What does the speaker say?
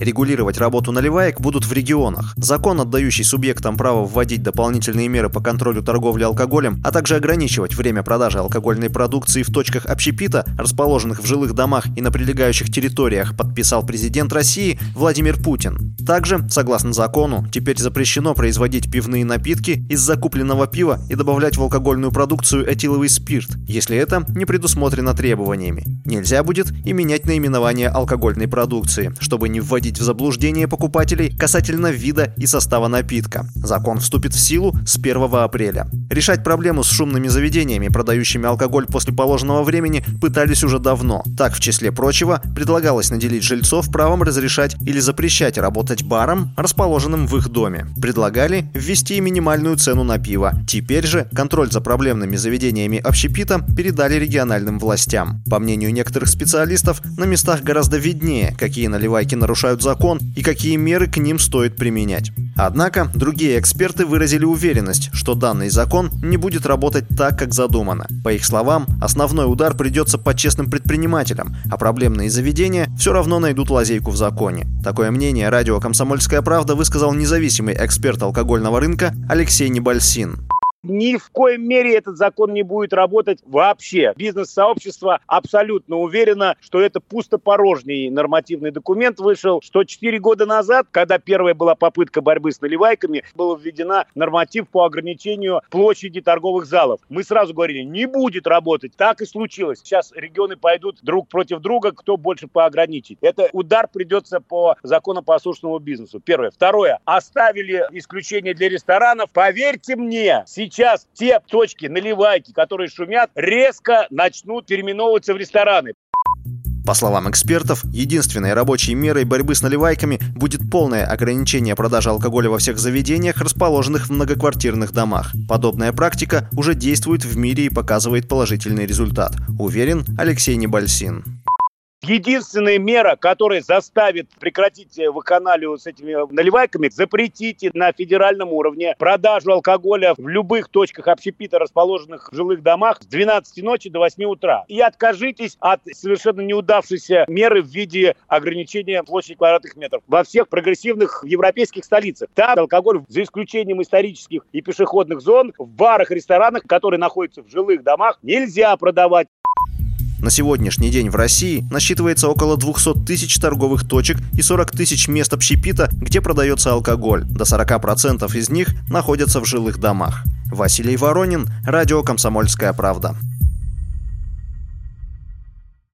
Регулировать работу наливаек будут в регионах. Закон, отдающий субъектам право вводить дополнительные меры по контролю торговли алкоголем, а также ограничивать время продажи алкогольной продукции в точках общепита, расположенных в жилых домах и на прилегающих территориях, подписал президент России Владимир Путин. Также, согласно закону, теперь запрещено производить пивные напитки из закупленного пива и добавлять в алкогольную продукцию этиловый спирт, если это не предусмотрено требованиями. Нельзя будет и менять наименование алкогольной продукции, чтобы не вводить вводить в заблуждение покупателей касательно вида и состава напитка. Закон вступит в силу с 1 апреля. Решать проблему с шумными заведениями, продающими алкоголь после положенного времени, пытались уже давно. Так, в числе прочего, предлагалось наделить жильцов правом разрешать или запрещать работать барам, расположенным в их доме. Предлагали ввести минимальную цену на пиво. Теперь же контроль за проблемными заведениями общепита передали региональным властям. По мнению некоторых специалистов, на местах гораздо виднее, какие наливайки нарушают нарушают закон и какие меры к ним стоит применять. Однако другие эксперты выразили уверенность, что данный закон не будет работать так, как задумано. По их словам, основной удар придется по честным предпринимателям, а проблемные заведения все равно найдут лазейку в законе. Такое мнение радио «Комсомольская правда» высказал независимый эксперт алкогольного рынка Алексей Небольсин. Ни в коем мере этот закон не будет работать вообще. Бизнес-сообщество абсолютно уверено, что это пустопорожний нормативный документ вышел, что 4 года назад, когда первая была попытка борьбы с наливайками, была введена норматив по ограничению площади торговых залов. Мы сразу говорили, не будет работать. Так и случилось. Сейчас регионы пойдут друг против друга, кто больше поограничить. Это удар придется по закону по осушенному бизнесу. Первое. Второе. Оставили исключение для ресторанов. Поверьте мне, сейчас сейчас те точки наливайки, которые шумят, резко начнут переименовываться в рестораны. По словам экспертов, единственной рабочей мерой борьбы с наливайками будет полное ограничение продажи алкоголя во всех заведениях, расположенных в многоквартирных домах. Подобная практика уже действует в мире и показывает положительный результат, уверен Алексей Небольсин. Единственная мера, которая заставит прекратить э, вакханалию с этими наливайками, запретите на федеральном уровне продажу алкоголя в любых точках общепита, расположенных в жилых домах, с 12 ночи до 8 утра. И откажитесь от совершенно неудавшейся меры в виде ограничения площади квадратных метров. Во всех прогрессивных европейских столицах. Там алкоголь, за исключением исторических и пешеходных зон, в барах, ресторанах, которые находятся в жилых домах, нельзя продавать. На сегодняшний день в России насчитывается около 200 тысяч торговых точек и 40 тысяч мест общепита, где продается алкоголь. До 40% из них находятся в жилых домах. Василий Воронин, Радио «Комсомольская правда».